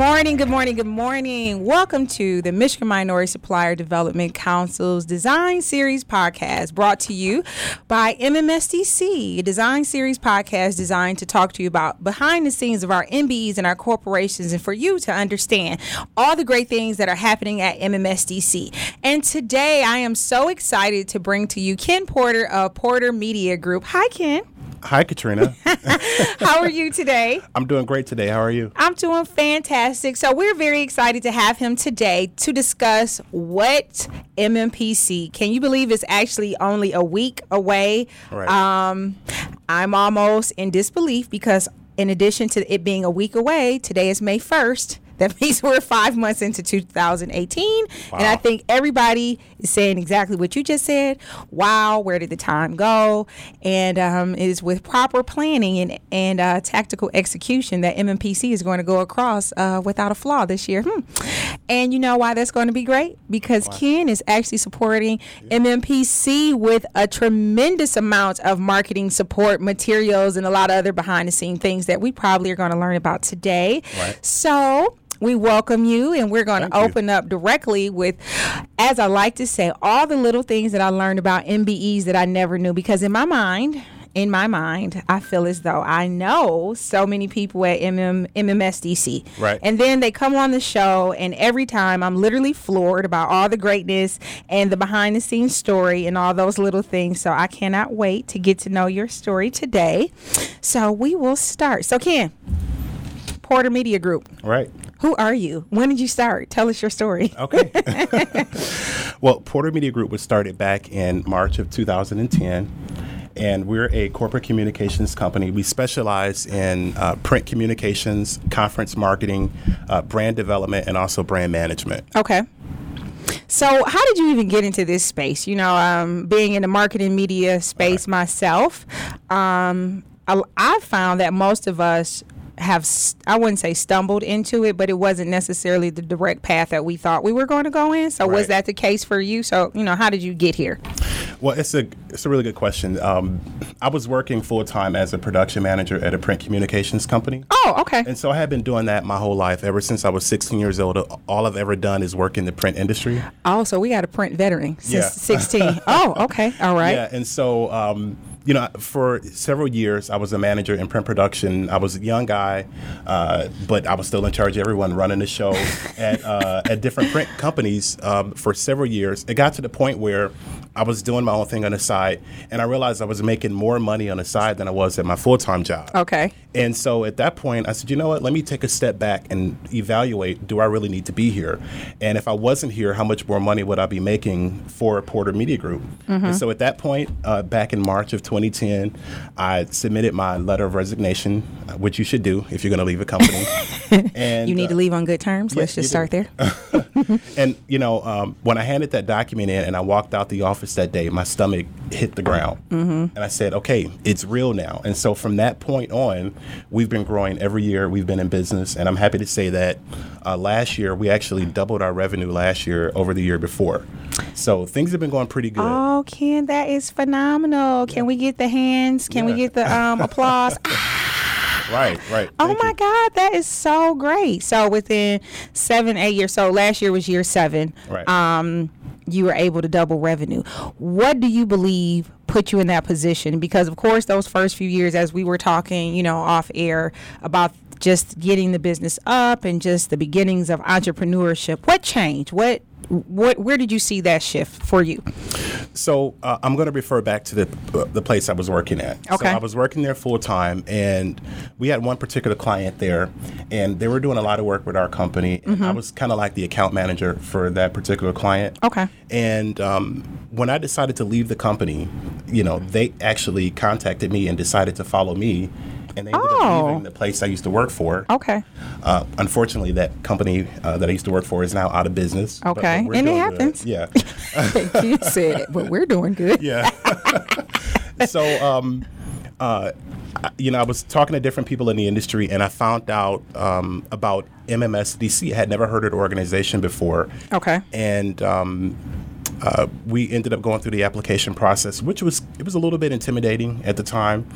Morning, good morning, good morning. Welcome to the Michigan Minority Supplier Development Council's Design Series podcast brought to you by MMSDC, a design series podcast designed to talk to you about behind the scenes of our MBEs and our corporations and for you to understand all the great things that are happening at MMSDC. And today I am so excited to bring to you Ken Porter of Porter Media Group. Hi, Ken. Hi, Katrina. How are you today? I'm doing great today. How are you? I'm doing fantastic. So, we're very excited to have him today to discuss what MMPC. Can you believe it's actually only a week away? Right. Um, I'm almost in disbelief because, in addition to it being a week away, today is May 1st. That means we're five months into 2018. And I think everybody is saying exactly what you just said. Wow, where did the time go? And um, it is with proper planning and, and uh, tactical execution that MMPC is going to go across uh, without a flaw this year. Hmm. And you know why that's going to be great? Because Ken is actually supporting MMPC with a tremendous amount of marketing support materials and a lot of other behind the scene things that we probably are going to learn about today. Right. So we welcome you, and we're going to Thank you. open up directly with, as I like to say, all the little things that I learned about MBEs that I never knew. Because in my mind, in my mind, I feel as though I know so many people at MM, MMSDC. Right. And then they come on the show, and every time I'm literally floored about all the greatness and the behind the scenes story and all those little things. So I cannot wait to get to know your story today. So we will start. So, Ken, Porter Media Group. Right. Who are you? When did you start? Tell us your story. Okay. well, Porter Media Group was started back in March of 2010. And we're a corporate communications company. We specialize in uh, print communications, conference marketing, uh, brand development, and also brand management. Okay. So, how did you even get into this space? You know, um, being in the marketing media space myself, um, I, I found that most of us have, I wouldn't say stumbled into it, but it wasn't necessarily the direct path that we thought we were going to go in. So, was that the case for you? So, you know, how did you get here? Well, it's a it's a really good question. Um, I was working full time as a production manager at a print communications company. Oh, okay. And so I had been doing that my whole life. Ever since I was 16 years old, all I've ever done is work in the print industry. Oh, so we got a print veteran since Yeah. 16. oh, okay. All right. Yeah, and so um, you know, for several years, I was a manager in print production. I was a young guy, uh, but I was still in charge of everyone running the show at uh, at different print companies um, for several years. It got to the point where I was doing my own thing on the side, and I realized I was making more money on the side than I was at my full time job. Okay. And so at that point, I said, you know what? Let me take a step back and evaluate do I really need to be here? And if I wasn't here, how much more money would I be making for Porter Media Group? And so at that point, uh, back in March of 2010, I submitted my letter of resignation, uh, which you should do if you're going to leave a company. and You need to uh, leave on good terms. Let's you just do. start there. and you know, um, when I handed that document in and I walked out the office that day, my stomach hit the ground, mm-hmm. and I said, "Okay, it's real now." And so from that point on, we've been growing every year. We've been in business, and I'm happy to say that uh, last year we actually doubled our revenue last year over the year before. So things have been going pretty good. Oh, Ken, that is phenomenal. Can we get the hands? Can we get the um, applause? right, right. oh Thank my you. God, that is so great. So within seven, eight years, so last year was year seven. Right. Um, you were able to double revenue. What do you believe put you in that position? Because of course, those first few years, as we were talking, you know, off air about just getting the business up and just the beginnings of entrepreneurship. What changed? What what where did you see that shift for you? So uh, I'm going to refer back to the uh, the place I was working at. Okay. So I was working there full time, and we had one particular client there, and they were doing a lot of work with our company. And I was kind of like the account manager for that particular client. Okay. And um, when I decided to leave the company, you know, they actually contacted me and decided to follow me. And they ended Oh. up leaving the place I used to work for. Okay. Uh, unfortunately, that company uh, that I used to work for is now out of business. Okay. And it doing good. happens. Yeah. you said it, but we're doing good. Yeah. so, um, uh, you know, I was talking to different people in the industry, and I found out um, about MMSDC. I had never heard of the organization before. Okay. And um, uh, we ended up going through the application process, which was it was a little bit intimidating at the time,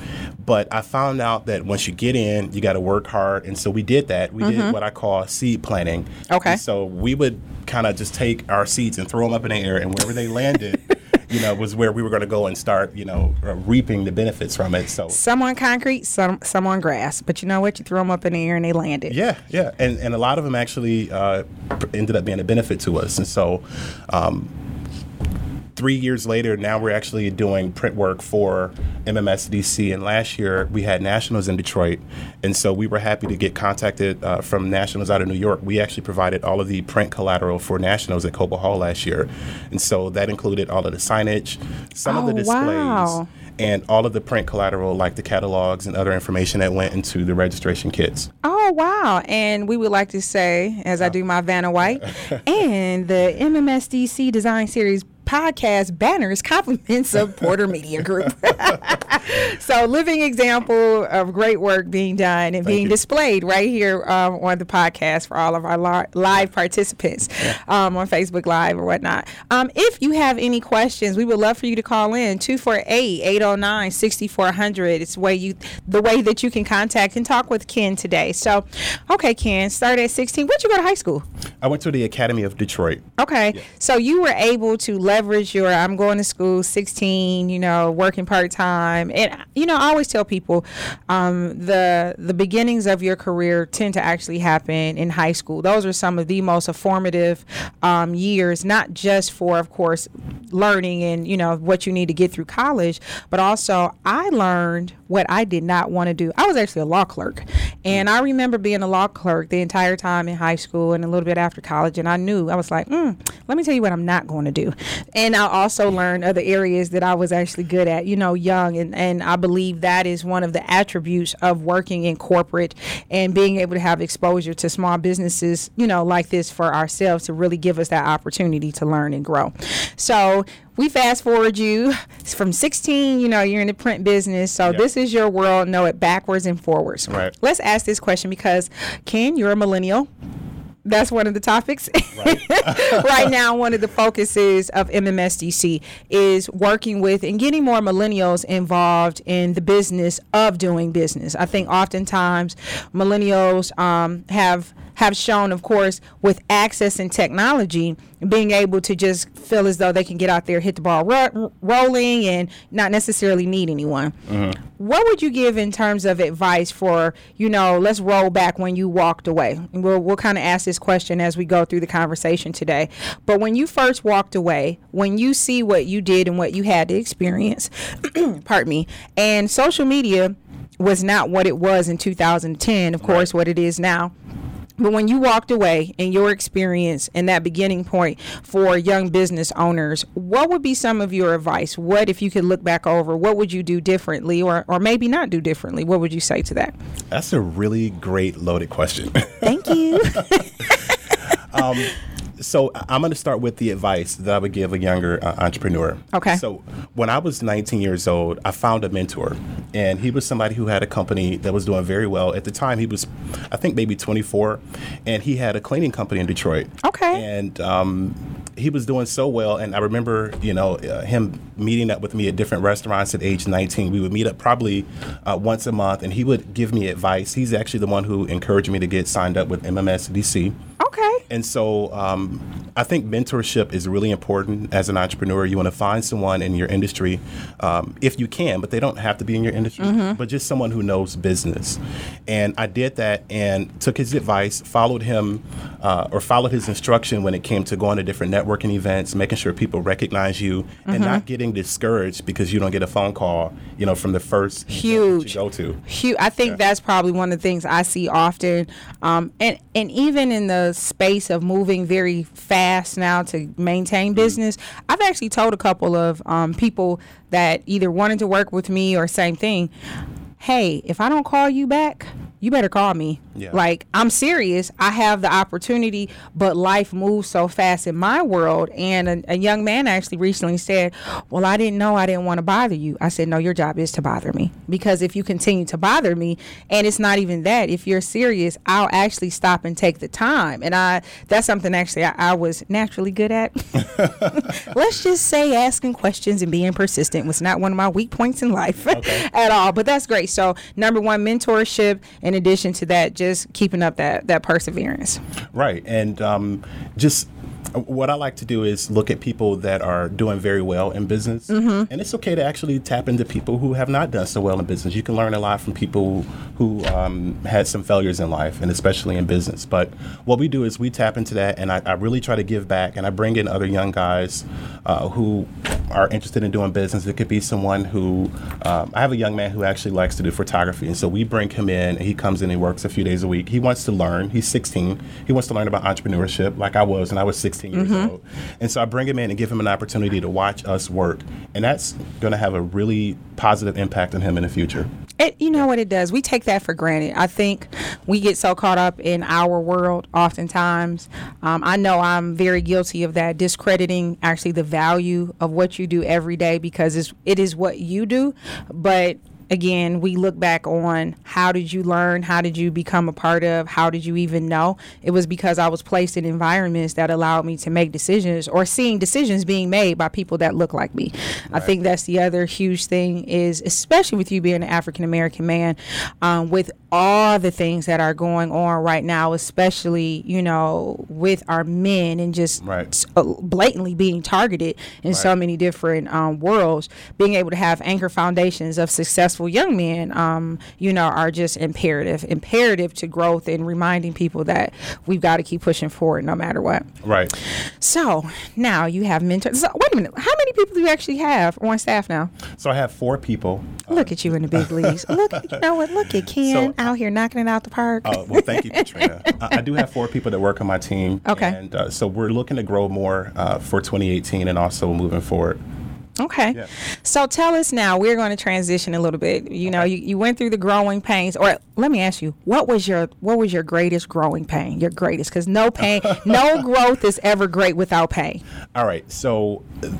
but I found out that once you get in, you got to work hard, and so we did that. We did what I call seed planting. Okay. And so we would kind of just take our seeds and throw them up in the air, and wherever they landed. You know, was where we were going to go and start, you know, uh, reaping the benefits from it. So Some on concrete, some some on grass. But you know what? You throw them up in the air and they landed. Yeah, yeah, and and a lot of them actually uh, ended up being a benefit to us, and so. Um, Three years later, now we're actually doing print work for MMSDC. And last year we had nationals in Detroit, and so we were happy to get contacted uh, from nationals out of New York. We actually provided all of the print collateral for nationals at Cobo Hall last year, and so that included all of the signage, some of the Oh, displays, wow. and all of the print collateral, like the catalogs and other information that went into the registration kits. Oh wow! And we would like to say, as I do my Vanna White, and the MMSDC Design Series podcast banners compliments of Porter Media Group. so, living example of great work being done and being you. displayed right here um, on the podcast for all of our li- live participants um, on Facebook Live or whatnot. Um, if you have any questions, we would love for you to call in 248-809-6400. It's way you the way that you can contact and talk with Ken today. So, okay, Ken, start at 16. Where'd you go to high school? I went to the Academy of Detroit. Okay. So you were able to leverage your I'm going to school 16, you know, working part-time. And you know, I always tell people um, the the beginnings of your career tend to actually happen in high school. Those are some of the most formative um, years not just for of course learning and, you know, what you need to get through college, but also I learned what I did not want to do. I was actually a law clerk. And I remember being a law clerk the entire time in high school and a little bit after college. And I knew, I was like, mm, let me tell you what I'm not going to do. And I also learned other areas that I was actually good at, you know, young. And, and I believe that is one of the attributes of working in corporate and being able to have exposure to small businesses, you know, like this for ourselves to really give us that opportunity to learn and grow. So, we fast forward you from 16, you know, you're in the print business. So Yep. this is your world. Know it backwards and forwards. Right. Let's ask this question because, Ken, you're a millennial. That's one of the topics. Right. now, one of the focuses of MMSDC is working with and getting more millennials involved in the business of doing business. I think oftentimes millennials um, have have shown, of course, with access and technology, being able to just feel as though they can get out there, hit the ball ro- rolling, and not necessarily need anyone. Uh-huh. What would you give in terms of advice for, you know, let's roll back when you walked away? And we'll, we'll kind of ask this question as we go through the conversation today. But when you first walked away, when you see what you did and what you had to experience, pardon me, and social media was not what it was in 2010, of course, what it is now. But when you walked away in your experience and that beginning point for young business owners, what would be some of your advice? What, if you could look back over, what would you do differently or, or maybe not do differently? What would you say to that? That's a really great loaded question. Thank you. Um, so I'm going to start with the advice that I would give a younger uh, entrepreneur. Okay. So when I was 19 years old, I found a mentor, and he was somebody who had a company that was doing very well at the time. He was, I think, maybe 24, and he had a cleaning company in Detroit. Okay. And um, he was doing so well, and I remember, you know, uh, him meeting up with me at different restaurants at age 19. We would meet up probably uh, once a month, and he would give me advice. He's actually the one who encouraged me to get signed up with MMSDC. okay. And so um, I think mentorship is really important as an entrepreneur. You want to find someone in your industry, um, if you can, but they don't have to be in your industry, but just someone who knows business. And I did that and took his advice, followed him, uh, or followed his instruction when it came to going to different networking events, making sure people recognize you, and not getting discouraged because you don't get a phone call, you know, from the first Huge. you go to. Huge. I think that's probably one of the things I see often, um, and and even in the space of moving very fast now to maintain business, I've actually told a couple of um, people that either wanted to work with me or same thing. Hey, if I don't call you back, you better call me. Yeah. Like I'm serious. I have the opportunity, but life moves so fast in my world. And a, a young man actually recently said, "Well, I didn't know I didn't want to bother you." I said, "No, your job is to bother me because if you continue to bother me, and it's not even that. If you're serious, I'll actually stop and take the time." And I that's something actually I, I was naturally good at. Let's just say asking questions and being persistent was not one of my weak points in life Okay. at all. But that's great. So number one, mentorship. In addition to that, just keeping up that that perseverance. Right. And um, just what I like to do is look at people that are doing very well in business. Mm-hmm. And it's okay to actually tap into people who have not done so well in business. You can learn a lot from people who um, had some failures in life, and especially in business. But what we do is we tap into that, and I, I really try to give back, and I bring in other young guys uh, who are interested in doing business. It could be someone who, um, I have a young man who actually likes to do photography, and so we bring him in, and he comes in and he works a few days a week. He wants to learn. He's 16. He wants to learn about entrepreneurship, like I was, and I was 16 years old. And so I bring him in and give him an opportunity to watch us work, and that's going to have a really positive impact on him in the future. It, you know what it does? We take that for granted. I think we get so caught up in our world oftentimes. Um, I know I'm very guilty of that, discrediting actually the value of what you do every day because it's, it is what you do. But again, we look back on how did you learn? How did you become a part of? How did you even know? It was because I was placed in environments that allowed me to make decisions or seeing decisions being made by people that look like me. I think that's the other huge thing is, especially with you being an African American man, um, with all the things that are going on right now, especially, you know, with our men and just Right. uh, blatantly being targeted in so many different um, worlds, being able to have anchor foundations of successful young men, um, you know, are just imperative, imperative to growth and reminding people that we've got to keep pushing forward no matter what. Right. So now you have mentors. So, wait a minute, how many people do you actually have on staff now? So I have four people. Look at you in the big leagues. Look, you know what? Look at Ken So- out here knocking it out the park. Uh, well, thank you, Katrina. I, I do have four people that work on my team. Okay. And uh, so we're looking to grow more uh, for 2018 and also moving forward. Okay. Yeah. So tell us now, we're going to transition a little bit. You know, you, you went through the growing pains or let me ask you, what was your what was your greatest growing pain? Your greatest cuz no pain, no growth is ever great without pain. All right. So uh,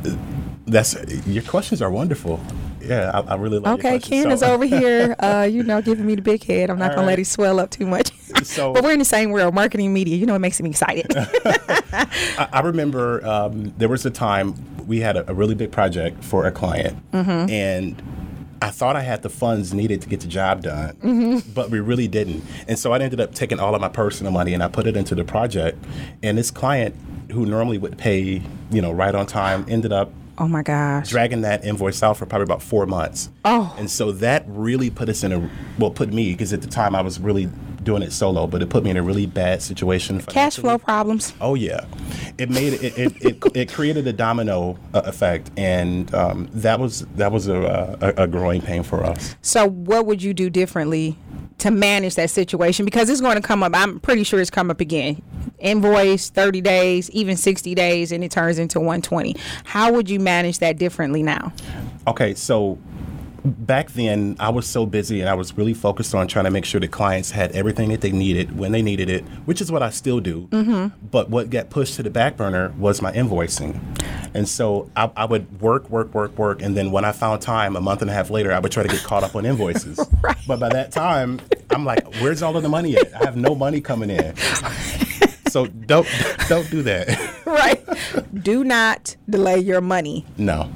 that's your questions are wonderful. Yeah, I, I really like. It. Okay, Ken questions. is over here uh, you know, giving me the big head. I'm not All going to let right. it swell up too much. So- but we're in the same world, marketing media. You know, it makes me excited. I, I remember um, there was a time we had a, a really big project for a client, Mm-hmm. and I thought I had the funds needed to get the job done, Mm-hmm. but we really didn't. And so I ended up taking all of my personal money and I put it into the project. And this client, who normally would pay, you know, right on time, ended up oh my gosh. dragging that invoice out for probably about four months. Oh. And so that really put us in a, well, put me, because at the time I was really doing it solo, but it put me in a really bad situation. Cash flow problems. Oh yeah, it made it it, it, it created a domino uh, effect, and um, that was that was a, a, a growing pain for us. So, what would you do differently to manage that situation? Because it's going to come up. I'm pretty sure it's come up again. Invoice 30 days, even 60 days, and it turns into 120. How would you manage that differently now? Okay, so back then I was so busy and I was really focused on trying to make sure the clients had everything that they needed when they needed it, which is what I still do. Mm-hmm. But what got pushed to the back burner was my invoicing. And so I, I would work, work, work, work, and then when I found time, a month and a half later, I would try to get caught up on invoices. Right. But by that time, I'm like, "Where's all of the money at? I have no money coming in." so don't don't do that. right. Do not delay your money. no.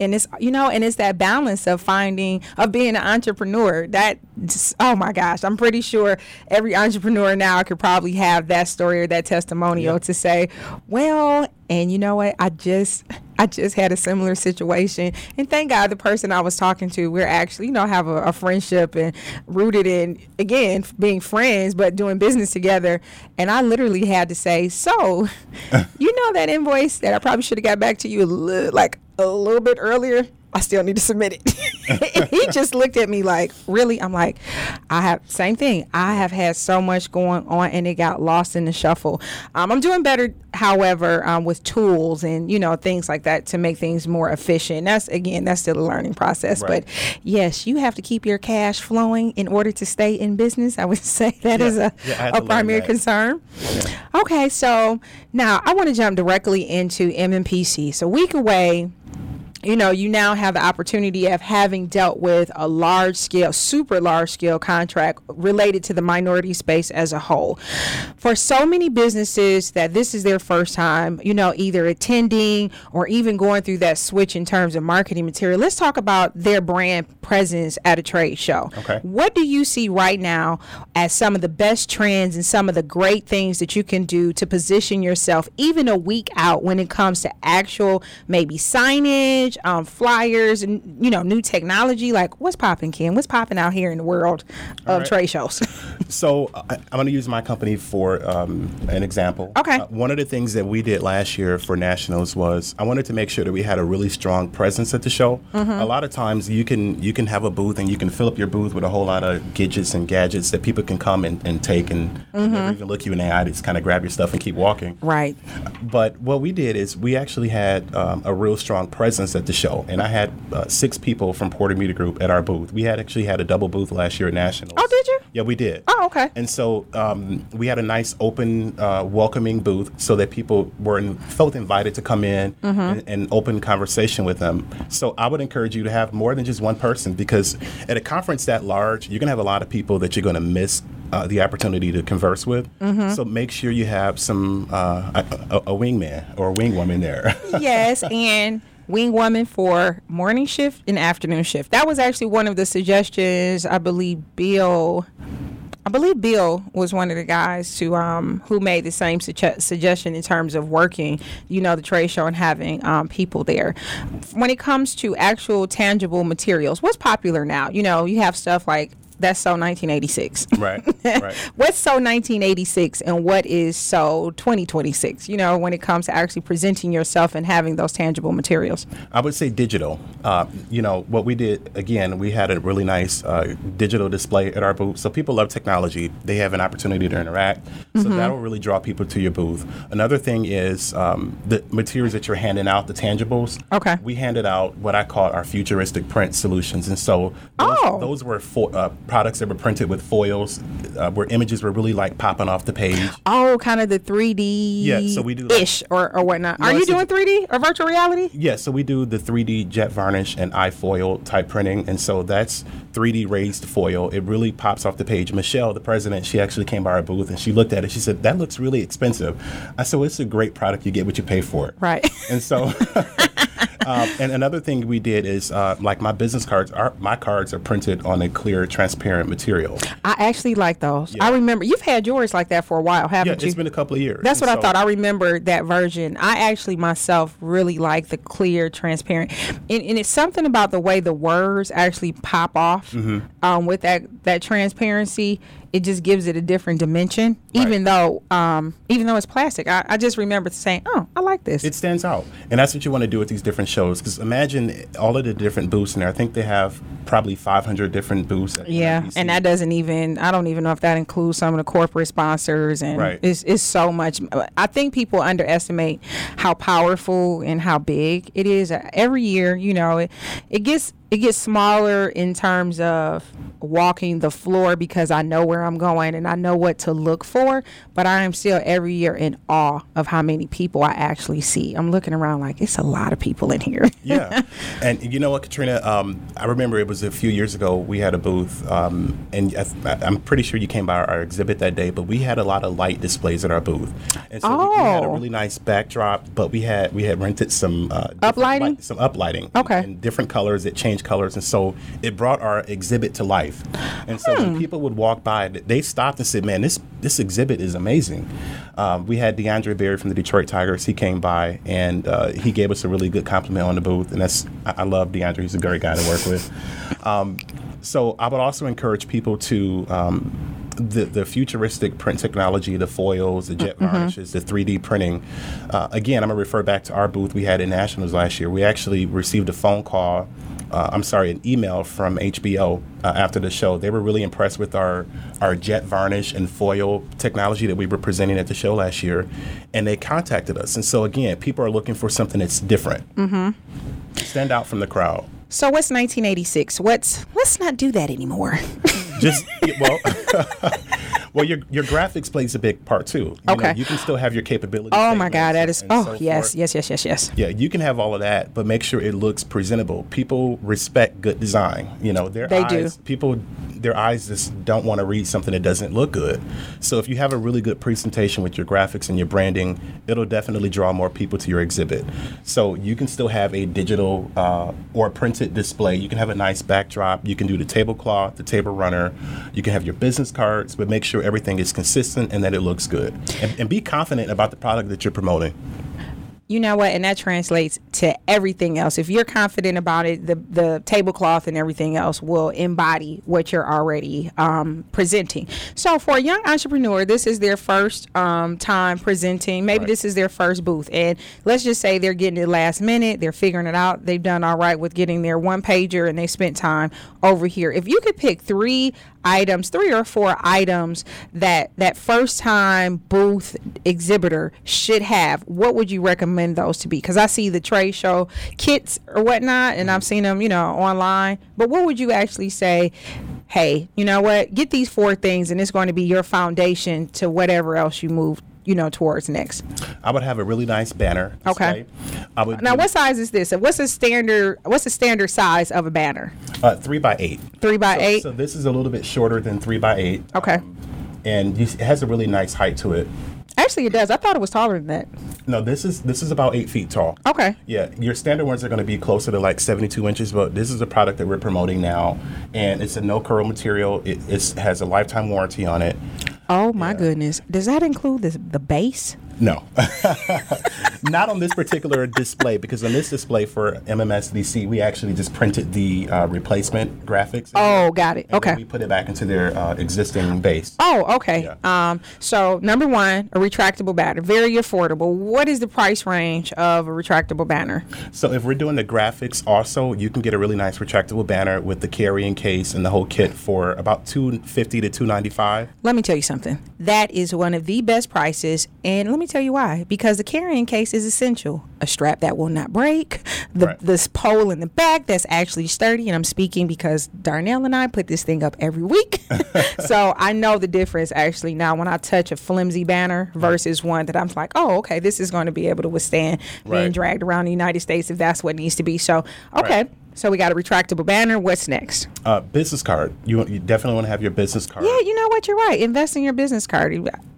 And it's you know and it's that balance of finding of being an entrepreneur that just, oh my gosh i'm pretty sure every entrepreneur now could probably have that story or that testimonial Yeah. to say well and you know what i just i just had a similar situation. And thank god the person i was talking to we're actually you know have a, a friendship and rooted in again being friends but doing business together. And i literally had to say so you know that invoice that i probably should have got back to you a li- like a little bit earlier I still need to submit it. he just looked at me like, really? I'm like, I have same thing. I have had so much going on and it got lost in the shuffle. Um, I'm doing better, however, um, with tools and you know things like that to make things more efficient. That's again, that's still a learning process. Right. But yes, you have to keep your cash flowing in order to stay in business. I would say that Yeah. is a, Yeah, I had to a primary concern. Okay, so now I want to jump directly into MMPC. So week away you know, you now have the opportunity of having dealt with a large scale, super large scale contract related to the minority space as a whole. For so many businesses that this is their first time, you know, either attending or even going through that switch in terms of marketing material, let's talk about their brand presence at a trade show. Okay. What do you see right now as some of the best trends and some of the great things that you can do to position yourself even a week out when it comes to actual maybe signage, um, flyers, and you know new technology? Like what's popping, Ken? What's popping out here in the world of right. trade shows? So I, I'm going to use my company for um, an example. Okay. Uh, one of the things that we did last year for nationals was I wanted to make sure that we had a really strong presence at the show. Mm-hmm. A lot of times you can you can have a booth and you can fill up your booth with a whole lot of gadgets and gadgets that people can come and, and take and Mm-hmm. never even look you in the eye. Just kind of grab your stuff and keep walking. right. But what we did is we actually had um, a real strong presence at the show, and I had uh, six people from Porter Media Group at our booth. We had actually had a double booth last year at Nationals. Oh, did you? Yeah, we did. Oh, okay. And so um, we had a nice, open, uh, welcoming booth, so that people were in, felt invited to come in Mm-hmm. and, and open conversation with them. So I would encourage you to have more than just one person, because at a conference that large, you're gonna have a lot of people that you're gonna miss. Uh, the opportunity to converse with, Mm-hmm. so make sure you have some uh, a, a, a wingman or a wingwoman there. yes, and wing woman for morning shift and afternoon shift. That was actually one of the suggestions. I believe Bill. I believe Bill was one of the guys to um, who made the same suge- suggestion in terms of working, you know, the trade show and having um, people there. When it comes to actual tangible materials, what's popular now? You know, you have stuff like that's so 1986. right, right. What's so 1986 and what is so 2026? You know, when it comes to actually presenting yourself and having those tangible materials. I would say digital. Uh, you know, what we did, again, we had a really nice uh, digital display at our booth. So people love technology. They have an opportunity to interact. So that will really draw people to your booth. Another thing is um, the materials that you're handing out, the tangibles. Okay. We handed out what I call our futuristic print solutions. And so those, Oh. those were fo- uh, products that were printed with foils, uh, where images were really like popping off the page. Oh, kind of the 3D Yeah, so we do like- ish or, or whatnot. No, Are you a- doing 3D or virtual reality? Yeah, so we do the 3D jet varnish and iFoil type printing, and so that's 3D raised foil. It really pops off the page. Michelle, the president, she actually came by our booth and she looked at it. She said, "That looks really expensive." I said, well, "It's a great product. You get what you pay for it." Right. And so, um, and another thing we did is uh, like my business cards. are, my cards are printed on a clear, transparent material. I actually like those. Yeah. I remember you've had yours like that for a while, haven't you? Yeah, it's been a couple of years. That's what And I thought. I remember that version. I actually myself really like the clear, transparent, and, and it's something about the way the words actually pop off Mm-hmm. um, with that that transparency. It just gives it a different dimension, even though um, even though it's plastic. I, I just remember saying, "Oh, I like this." It stands out, and that's what you want to do with these different shows. Because imagine all of the different booths in there. I think they have probably 500 different booths. Yeah, NBC. and that doesn't even I don't even know if that includes some of the corporate sponsors and Right. it's it's so much I think people underestimate how powerful and how big it is. Every year, you know, it it gets it gets smaller in terms of walking the floor because I know where I'm going and I know what to look for, but I am still every year in awe of how many people I actually see. I'm looking around like it's a lot of people in here. yeah, and you know what, Katrina? Um, I remember it was a few years ago. We had a booth, um, and I, I'm pretty sure you came by our, our exhibit that day. But we had a lot of light displays at our booth, and so we, we had a Oh. really nice backdrop. But we had we had rented some uh, light- some uplighting, Okay. in different colors that changed colors, and so it brought our exhibit to life. And so Hmm. when people would walk by, they stopped and said, "Man, this this exhibit is amazing." Um, we had DeAndre Berry from the Detroit Tigers. He came by and uh, he gave us a really good compliment on the booth, and that's I, I love DeAndre. He's a great guy to work with. Um, so I would also encourage people to. Um, the, the futuristic print technology, the foils, the jet Mm-hmm. varnishes, the 3D printing. Uh, again, I'm going to refer back to our booth we had in Nationals last year. We actually received a phone call, uh, I'm sorry, an email from HBO uh, after the show. They were really impressed with our, our jet varnish and foil technology that we were presenting at the show last year, and they contacted us. And so, again, people are looking for something that's different. Mm-hmm. Stand out from the crowd. So what's 1986? What's let's not do that anymore. just well well your your graphics plays a big part too you Okay. know, you can still have your capabilities oh my God, that is. Oh so yes, forth. yes, yes, yes, yes. yeah you can have all of that but make sure it looks presentable people respect good design you know their They do. eyes people their eyes just don't want to read something that doesn't look good so if you have a really good presentation with your graphics and your branding it'll definitely draw more people to your exhibit so you can still have a digital uh, or printed display you can have a nice backdrop you can do the tablecloth the table runner you can have your business cards but make sure everything is consistent and that it looks good and, and be confident about the product that you're promoting You know what? And that translates to everything else. If you're confident about it, the the tablecloth and everything else will embody what you're already um, presenting. So for a young entrepreneur, this is their first um, time presenting. Maybe Right. this is their first booth, and let's just say they're getting it last minute. They're figuring it out. They've done all right with getting their one pager, and they spent time over here. If you could pick three items, three or four items that that first time booth exhibitor should have, what would you recommend those to be? Because I see the trade show kits or whatnot, and I've seen them, you know, online. But what would you actually say? Hey, you know what? Get these four things, and it's going to be your foundation to whatever else you move, you know, towards next. I would have a really nice banner. Okay. I would Now, what size is this? What's the standard? What's the standard size of a banner? uh, three by eight. Three by So- eight. So this is a little bit shorter than three by eight. Okay. And you, it has a really nice height to it. Actually, it does. I thought it was taller than that. No, this is this is about eight feet tall. Okay. Yeah, your standard ones are going to be closer to like 72 inches, but this is a product that we're promoting now, and it's a no curl material. It has a lifetime warranty on it. Oh my goodness. Does that include the the base? No, not on this particular display because on this display for MMSDC, we actually just printed the uh, replacement graphics. Oh, got it. Okay. we put it back into their uh, existing base. Oh, okay. Yeah. Um, so number one, a retractable banner, very affordable. What is the price range of a retractable banner? So if we're doing the graphics also, you can get a really nice retractable banner with the carrying case and the whole kit for about 250 to 295. Let me tell you something. That is one of the best prices, and let me tell you why. Because the carrying case is essential. A strap that will not break, the Right. this pole in the back that's actually sturdy. And I'm speaking because Darnell and I put this thing up every week, so I know the difference actually now when I touch a flimsy banner versus one that I'm like, oh, okay, this is going to be able to withstand being dragged around the United States if that's what needs to be. So, okay. Right. So we got a retractable banner. What's next? Uh, business card. You, you definitely want to have your business card. Yeah, you know what? You're right. Invest in your business card.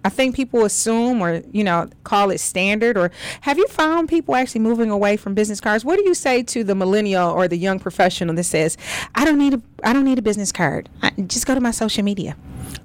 I think people assume or, you know, call it standard. Or have you found people actually moving away from business cards? What do you say to the millennial or the young professional that says, I don't need a I don't need a business card. I, just go to my social media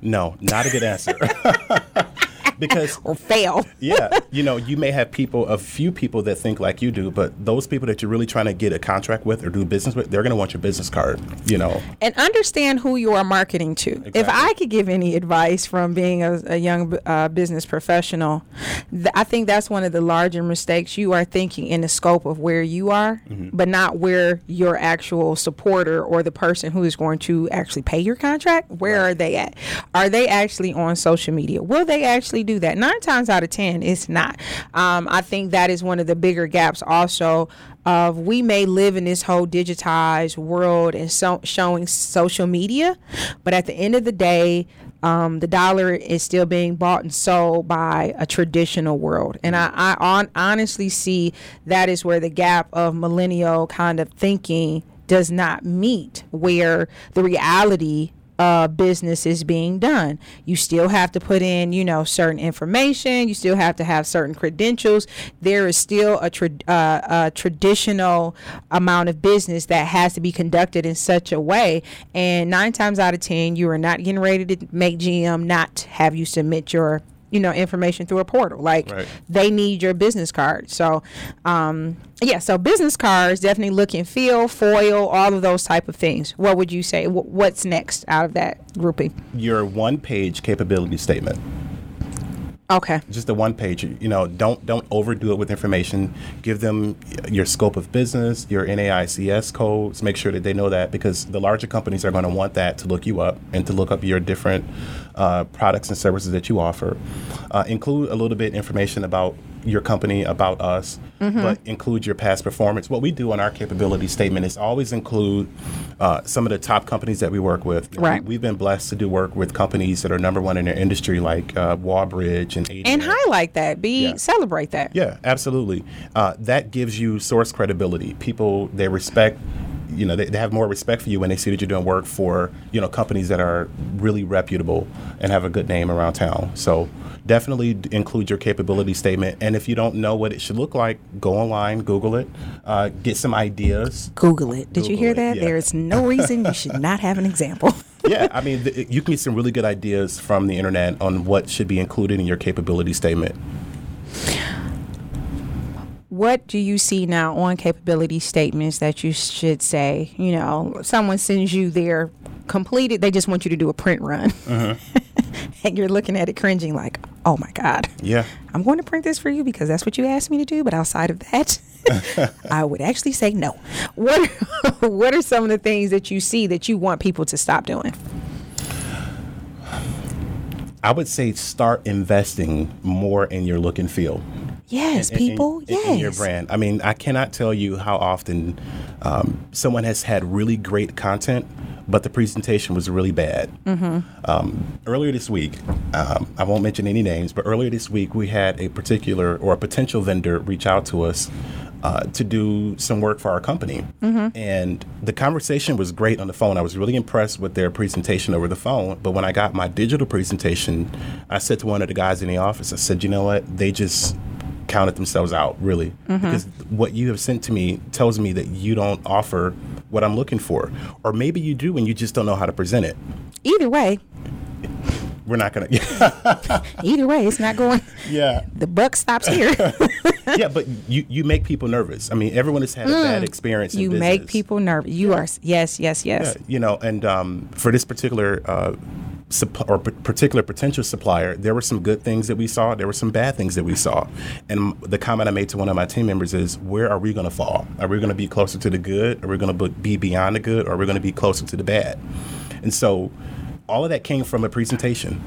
No, not a good answer. because or fail. yeah, you know, you may have people, a few people that think like you do, but those people that you're really trying to get a contract with or do business with, they're going to want your business card. You know, and understand who you are marketing to. If I could give any advice from being a, a young uh, business professional, th- I think that's one of the larger mistakes. You are thinking in the scope of where you are, but not where your actual supporter or the person who is going to actually pay your contract. Where are they at? Are they actually on social media? Will they actually do that? Nine times out of ten, it's not. Um, I think that is one of the bigger gaps. Also, of we may live in this whole digitized world and so showing social media, but at the end of the day, um, the dollar is still being bought and sold by a traditional world, and I, I on, honestly see that is where the gap of millennial kind of thinking does not meet where the reality uh, business is being done. You still have to put in, you know, certain information. You still have to have certain credentials. There is still a, tra- uh, a traditional amount of business that has to be conducted in such a way. And nine times out of ten, you are not getting ready to make GM not have you submit your you know information through a portal. Like Right. they need your business card. So, um, yeah, so business cards definitely look and feel, foil, all of those type of things. What would you say? Wh- What's next out of that grouping? Your one page capability statement. Okay. just a one page you know don't don't overdo it with information. Give them your scope of business your NAICS codes. Make sure that they know that because the larger companies are going to want that to look you up and to look up your different uh, products and services that you offer. Uh, include a little bit information about your company about us but include your past performance what we do on our capability statement is always include uh, some of the top companies that we work with Right. we've been blessed to do work with companies that are number one in their industry like uh, Walbridge and And highlight that. Be Yeah. celebrate that. Yeah, absolutely. Uh, that gives you source credibility. People they respect. You know, they, they have more respect for you when they see that you're doing work for you know companies that are really reputable and have a good name around town. So definitely include your capability statement. And if you don't know what it should look like, go online, Google it, uh, get some ideas. Google it. Did you hear it, that? yeah. There is no reason you should not have an example. yeah, I mean, th- you can get some really good ideas from the internet on what should be included in your capability statement. What do you see now on capability statements that you should say? You know, someone sends you their completed, they just want you to do a print run. Uh-huh. and you're looking at it cringing, like, oh my God. Yeah. I'm going to print this for you because that's what you asked me to do. But outside of that, I would actually say no. What are, what are some of the things that you see that you want people to stop doing? I would say start investing more in your look and feel. Yes, in- people. in, yes. in your brand. I mean, I cannot tell you how often um, someone has had really great content, but the presentation was really bad. Mm-hmm. Um, earlier this week, um, I won't mention any names, but earlier this week we had a particular or a potential vendor reach out to us. Uh, to do some work for our company. Mm-hmm. And the conversation was great on the phone. I was really impressed with their presentation over the phone. But when I got my digital presentation, I said to one of the guys in the office, I said, you know what? They just counted themselves out, really. Because what you have sent to me tells me that you don't offer what I'm looking for. Or maybe you do and you just don't know how to present it. Either way, We're not going to. either way, it's not going. yeah. The buck stops here. Yeah, but you, you make people nervous. I mean, everyone has had a bad experience in Mm. you make people nervous. You are yes, yes, yes. Yeah, you know, and um, for this particular uh, or particular potential supplier, there were some good things that we saw. There were some bad things that we saw. And the comment I made to one of my team members is, "Where are we going to fall? Are we going to be closer to the good? Are we going to be beyond the good? Or are we going to be closer to the bad?" And so, all of that came from a presentation.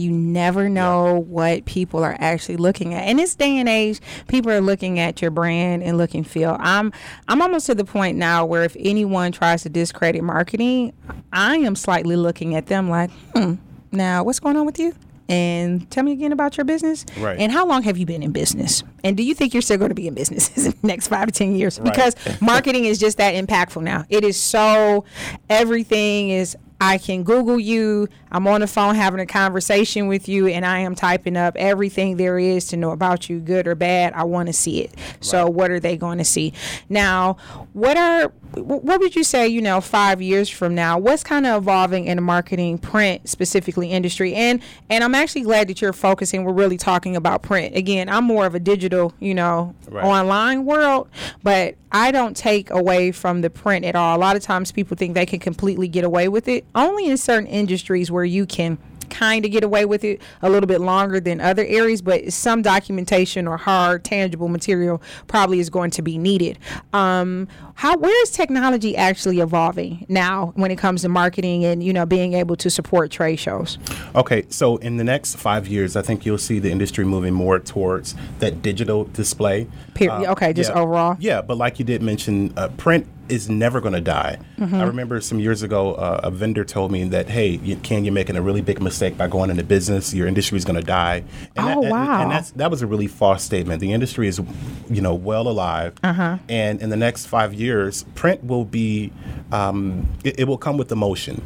You never know what people are actually looking at. In this day and age, people are looking at your brand and look and feel. I'm I'm almost to the point now where if anyone tries to discredit marketing, I am slightly looking at them like, hmm, now what's going on with you? And tell me again about your business. Right. And how long have you been in business? And do you think you're still going to be in business in the next five to 10 years? Because marketing is just that impactful now. It is so, everything is, I can Google you. I'm on the phone having a conversation with you, and I am typing up everything there is to know about you, good or bad. I want to see it. So, what are they going to see? Now, what are what would you say? You know, five years from now, what's kind of evolving in the marketing, print specifically industry? And and I'm actually glad that you're focusing. We're really talking about print. Again, I'm more of a digital, you know, Right. online world, but I don't take away from the print at all. A lot of times people think they can completely get away with it. Only in certain industries where you can kind of get away with it a little bit longer than other areas, but some documentation or hard, tangible material probably is going to be needed. Um, how where is technology actually evolving now when it comes to marketing and you know being able to support trade shows? Okay, so in the next five years, I think you'll see the industry moving more towards that digital display. Period. Okay, just overall? Yeah, but like you did mention, uh, print is never going to die. Mm-hmm. I remember some years ago, uh, a vendor told me that, hey, you, Ken, you're making a really big mistake by going into business. Your industry is going to die. And Oh, that, and- wow. And that's, that was a really false statement. The industry is, you know, well alive. Uh-huh. And in the next five years, print will be, um, it, it will come with emotion.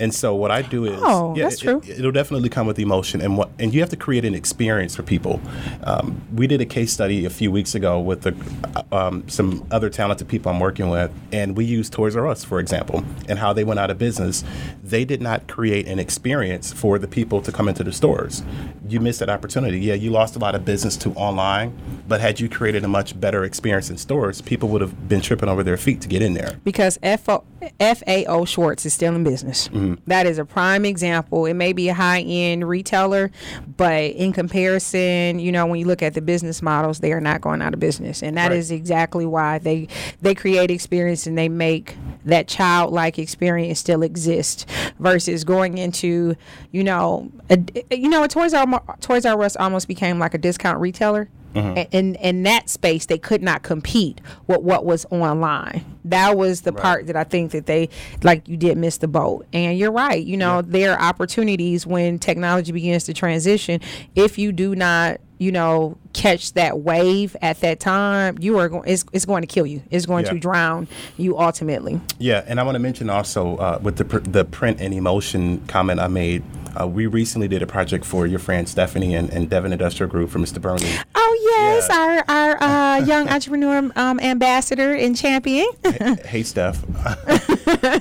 And so what I do is, Oh, that's it, true. It, will definitely come with emotion, and what and you have to create an experience for people. Um, we did a case study a few weeks ago with the, um, some other talented people I'm working with, and we used Toys R Us for example, and how they went out of business. They did not create an experience for the people to come into the stores. You missed that opportunity. Yeah, you lost a lot of business to online, but had you created a much better experience in stores, people would have been tripping over their feet to get in there. because FO, FAO Schwarz is still in business. That is a prime example. It may be a high end retailer, but in comparison, you know, when you look at the business models, they are not going out of business, and that is Right. exactly why they they create experience and they make that childlike experience still exist versus going into you know a, you know a Toys R Toys R Us almost became like a discount retailer. A- In in that space, they could not compete with what was online. That was the part that I think that they like. You did miss the boat, and you're right. You know, there are opportunities when technology begins to transition. If you do not, you know, catch that wave at that time, you are going. It's, it's going to kill you. It's going to drown you ultimately. Yeah, and I want to mention also uh, with the pr- the print and emotion comment I made. Uh, we recently did a project for your friend Stephanie and, and Devon Industrial Group for Mr. bernie Oh Yeah. our our uh, young entrepreneur um, ambassador and champion. hey, Steph.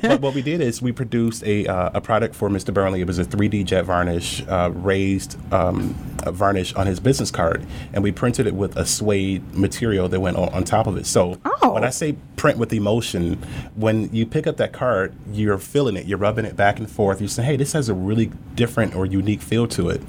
but what we did is we produced a, uh, a product for Mr. Burnley. It was a 3D jet varnish, uh, raised um, varnish on his business card, and we printed it with a suede material that went on, on top of it. So Oh. when I say print with emotion, when you pick up that card, you're feeling it, you're rubbing it back and forth. You say, hey, this has a really different or unique feel to it.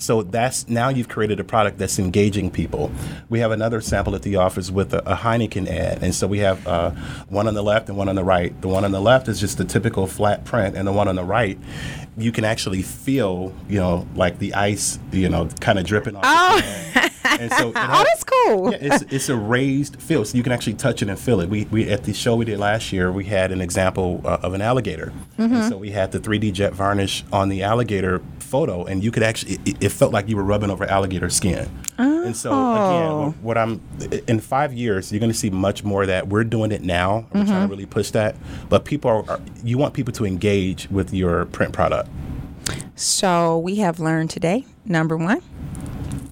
So that's now you've created a product that's engaging people. We have another sample at the office with a, a Heineken ad, and so we have uh, one on the left and one on the right. The one on the left is just the typical flat print, and the one on the right, you can actually feel, you know, like the ice, you know, kind of dripping off. Oh. And so it Oh, that's cool. yeah, it's, it's a raised feel, so you can actually touch it and feel it. We, we at the show we did last year, we had an example uh, of an alligator, Mm-hmm. and so we had the 3D jet varnish on the alligator photo, and you could actually it, it felt like you were rubbing over alligator skin. Oh. And so again, Oh. what, what I'm in five years, you're going to see much more of that. We're doing it now. We're Mm-hmm. trying to really push that, but people are, are you want people to engage with your print product. So we have learned today, number one,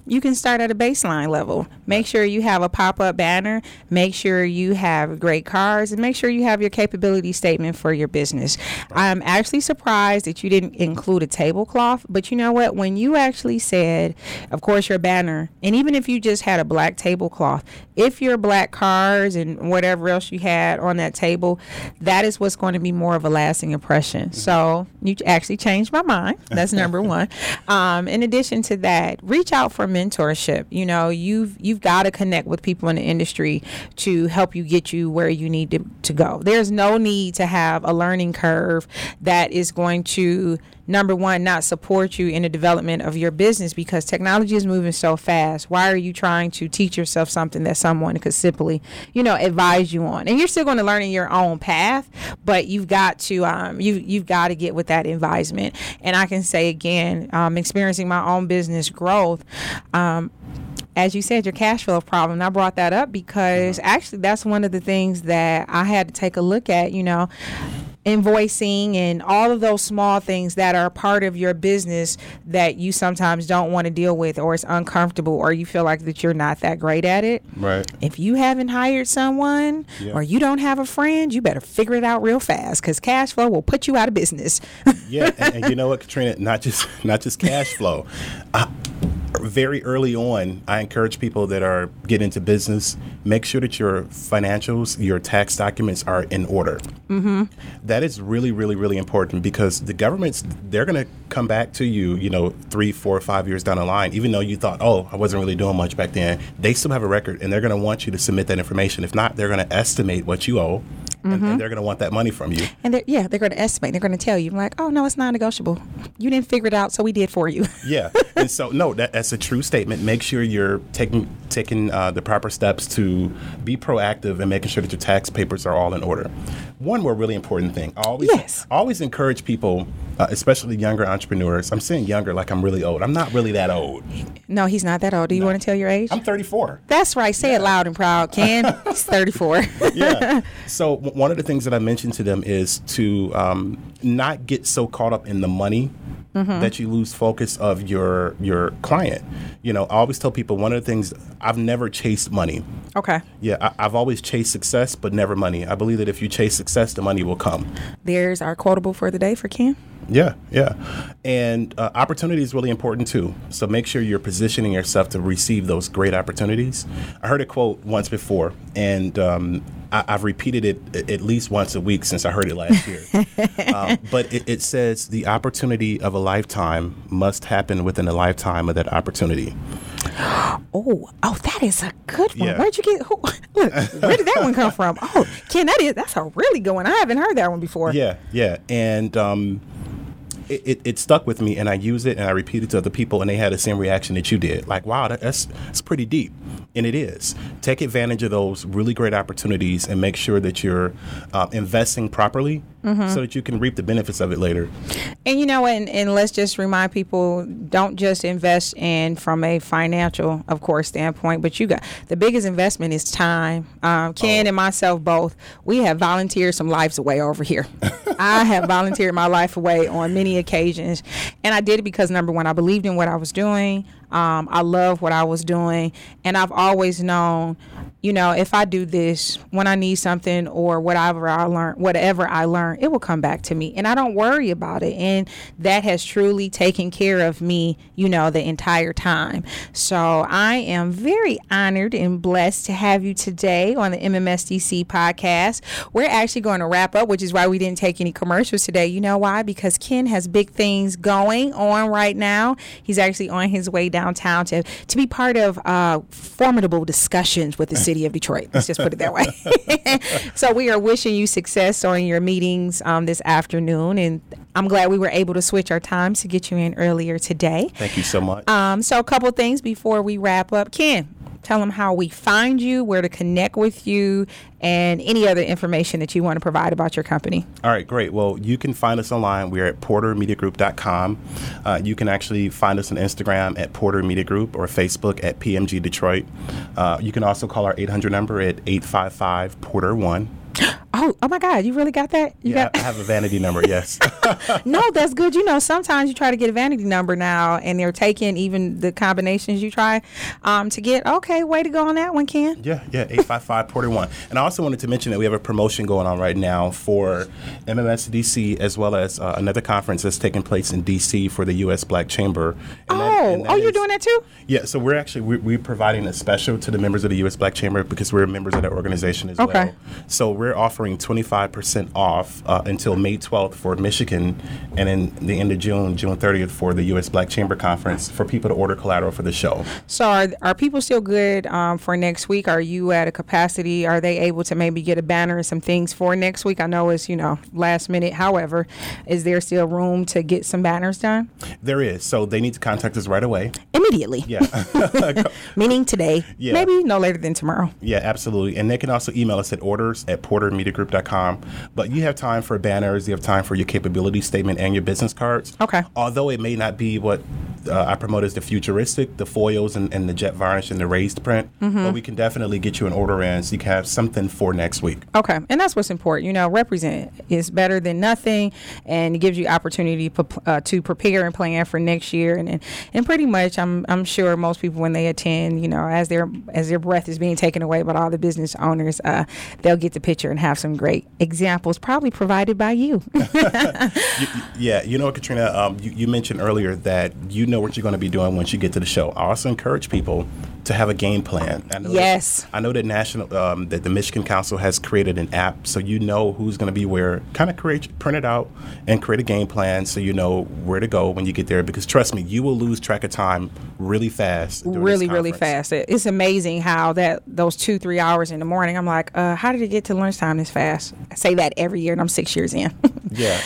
you can start at a baseline level. Make sure you have a pop up banner, make sure you have great cards, and make sure you have your capability statement for your business. I'm actually surprised that you didn't include a tablecloth, but you know what? When you actually said, of course, your banner, and even if you just had a black tablecloth, if your black cards and whatever else you had on that table, that is what's going to be more of a lasting impression. So you actually changed my mind. That's number one. Um, in addition to that, reach out for mentorship. You know, you've you've got to connect with people in the industry to help you get you where you need to, to go. There's no need to have a learning curve that is going to number one not support you in the development of your business because technology is moving so fast. Why are you trying to teach yourself something that someone could simply you know advise you on? And you're still going to learn in your own path but you've got to um, you, you've got to get with that advisement and i can say again um, experiencing my own business growth um, as you said, your cash flow problem. And I brought that up because uh-huh. actually that's one of the things that I had to take a look at, you know, invoicing and all of those small things that are part of your business that you sometimes don't want to deal with or it's uncomfortable or you feel like that you're not that great at it. Right. If you haven't hired someone Yeah. or you don't have a friend, you better figure it out real fast because cash flow will put you out of business. Yeah, and, and you know what, Katrina? Not just not just cash flow. I, very early on, I encourage people that are getting into business make sure that your financials, your tax documents are in order. Mm-hmm. That is really, really, really important because the governments they're going to come back to you, you know, three, four, five years down the line, even though you thought, oh, I wasn't really doing much back then. They still have a record, and they're going to want you to submit that information. If not, they're going to estimate what you owe, and, and they're going to want that money from you. and they're, yeah, they're going to estimate. They're going to tell you, like, oh, no, it's non negotiable. You didn't figure it out, so we did for you. Yeah, and so no, that that's a true statement. Make sure you're taking taking uh, the proper steps to be proactive and making sure that your tax papers are all in order. One more really important thing. I always Yes. Always encourage people, uh, especially younger entrepreneurs. I'm saying younger like I'm really old. I'm not really that old. No, he's not that old. Do you want to tell your age? I'm 34. That's right. Say it loud and proud, Ken. He's 34. yeah. So w- one of the things that I mentioned to them is to um, not get so caught up in the money that you lose focus of your your client. You know, I always tell people one of the things I've never chased money. okay. Yeah, I, I've always chased success, but never money. I believe that if you chase success, the money will come. There's our quotable for the day for Ken. Yeah, yeah. And uh, opportunity is really important too. So make sure you're positioning yourself to receive those great opportunities. I heard a quote once before, and um, I, I've repeated it at least once a week since I heard it last year. um, but it, it says the opportunity of a lifetime must happen within a lifetime of that opportunity. Oh, oh, that is a good one. Yeah. Where'd you get? Who, look, where did that one come from? Oh, Ken, that is that's a really good one. I haven't heard that one before. Yeah, yeah. And um, it, it, it stuck with me, and I use it and I repeat it to other people, and they had the same reaction that you did. Like, wow, that, that's that's pretty deep, and it is. Take advantage of those really great opportunities and make sure that you're uh, investing properly so that you can reap the benefits of it later. And you know, and, and let's just remind people don't just invest in from a financial, of course, standpoint, but you got the biggest investment is time. Um, Ken and myself both, we have volunteered some lives away over here. I have volunteered my life away on many occasions. And I did it because number one, I believed in what I was doing. Um, I love what I was doing. And I've always known, you know, if I do this when I need something or whatever I learn, whatever I learn, it will come back to me. And I don't worry about it. And that has truly taken care of me, you know, the entire time. So I am very honored and blessed to have you today on the MMSDC podcast. We're actually going to wrap up, which is why we didn't take any commercials today. You know why? Because Ken has big things going on right now. He's actually on his way downtown to, to be part of uh, formidable discussions with the city of Detroit. Let's just put it that way. so we are wishing you success on your meetings um, this afternoon. And I'm glad we were able to switch our times to get you in earlier today. Thank you so much. Um, so a couple things before we wrap up. Ken, tell them how we find you, where to connect with you, and any other information that you want to provide about your company. All right, great. Well, you can find us online. We're at portermediagroup.com. Uh, you can actually find us on Instagram at Porter Media Group or Facebook at PMG Detroit. Uh, you can also call our 800 number at 855 Porter 1. Oh, oh my God, you really got that? You Yeah, got I have a vanity number, yes. no, that's good. You know, sometimes you try to get a vanity number now, and they're taking even the combinations you try um, to get. Okay, way to go on that one, Ken. Yeah, yeah, 855 Porter 1. And I also wanted to mention that we have a promotion going on right now for MMS DC as well as uh, another conference that's taking place in DC for the U.S. Black Chamber. And that- Oh, and that oh, you're doing that too? Yeah, so we're actually we're, we're providing a special to the members of the U.S. Black Chamber because we're members of that organization as Okay. well. So we're offering 25% off uh, until May 12th for Michigan, and then the end of June, June 30th for the U.S. Black Chamber Conference for people to order collateral for the show. So are, are people still good um, for next week? Are you at a capacity? Are they able to maybe get a banner and some things for next week? I know it's, you know, last minute. However, is there still room to get some banners done? There is, so they need to contact us right away. Immediately. Yeah. Meaning today. Yeah. Maybe no later than tomorrow. Yeah, absolutely. And they can also email us at orders at portermediagroup.com. But you have time for banners, you have time for your capability statement and your business cards. Okay. Although it may not be what uh, I promote as the futuristic, the foils and, and the jet varnish and the raised print, Mm-hmm. but we can definitely get you an order in so you can have something for next week. Okay, and that's what's important. You know, represent is better than nothing, and it gives you opportunity p- uh, to prepare and plan for next year. And, and and pretty much, I'm I'm sure most people when they attend, you know, as their as their breath is being taken away by all the business owners, uh, they'll get the picture and have some great examples, probably provided by you. Yeah, you know, Katrina, um, you, you mentioned earlier that you know what you're going to be doing once you get to the show. I also encourage people to have a game plan. I know Yes. That, I know that national um, that the Michigan Council has created an app, so you know who's going to be where. Kind of create, print it out, and create a game plan so you know where to go when you get there. Because trust me, you will lose track of time really fast. really, really fast. It- It's amazing how that those two three hours in the morning. I'm like, uh, how did it get to lunchtime this fast? I say that every year, and I'm six years in. Yeah.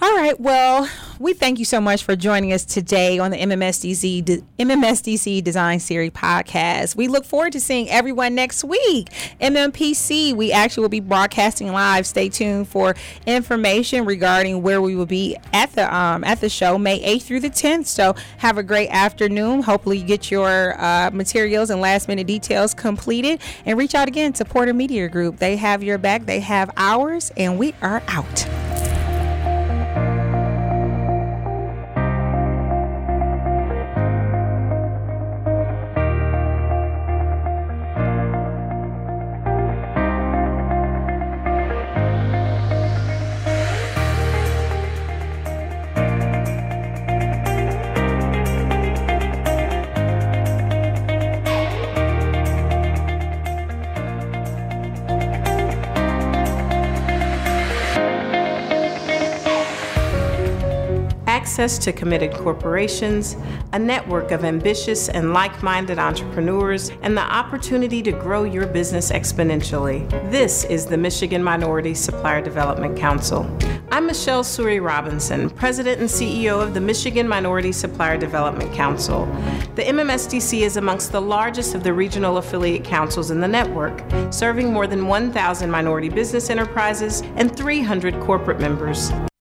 All right. Well, we thank you so much for joining us today on the MMSDC MMSDC Design Series podcast. We look forward to seeing everyone next week. MMPC, we actually will be broadcasting live. Stay tuned for information regarding where we will be at the um, at the show May 8th through the 10th. So have a great afternoon. Hopefully you get your uh, materials and last minute details completed and reach out again to Porter Media Group. They have your back. They have ours, and we are out. Access to committed corporations, a network of ambitious and like minded entrepreneurs, and the opportunity to grow your business exponentially. This is the Michigan Minority Supplier Development Council. I'm Michelle Sourie Robinson, President and CEO of the Michigan Minority Supplier Development Council. The MMSDC is amongst the largest of the regional affiliate councils in the network, serving more than 1,000 minority business enterprises and 300 corporate members.